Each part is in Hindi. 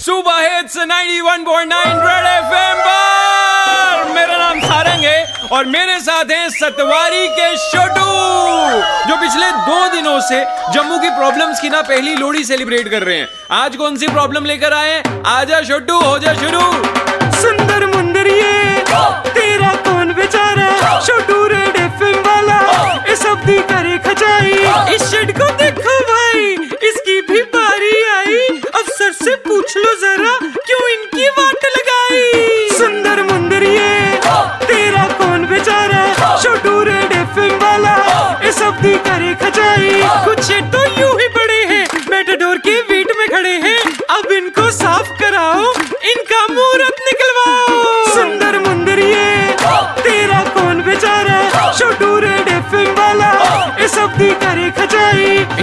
सुबह हिट्स 91.9 रेड एफएम पर। मेरा नाम सारंग है और मेरे साथ हैं सतवारी के छोटू जो पिछले दो दिनों से जम्मू की प्रॉब्लम्स की ना पहली लोहड़ी सेलिब्रेट कर रहे हैं। आज कौन सी प्रॉब्लम लेकर आए आजा छोटू हो जा शुरू। सुंदर मुंदरिए पूछ लो जरा, क्यों इनकी वाट लगाई? सुंदर मुंदरिए तेरा कौन बेचारा? छोटू रेडे फ़िल्म वाला सब दी करे खचाई। कुछ तो यूँ ही पड़े हैं मेटाडोर के वेट में खड़े हैं। अब इनको साफ़ कराओ, इनका मुहूर्त निकलवाओ।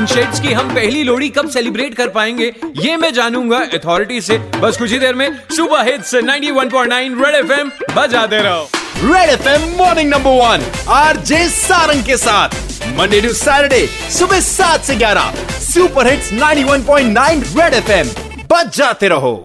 शेड्स की हम पहली लोहड़ी कब सेलिब्रेट कर पाएँगे, ये मैं जानूँगा अथॉरिटी से। बस कुछ ही देर में सुबह हिट्स 91.9 रेड एफएम बजाते रहो। Red FM morning number one RJ Sarang के साथ। मंडे टू सैटरडे सुबह सात से ग्यारह। सुपर हिट्स 91.9 रेड एफएम बजाते रहो।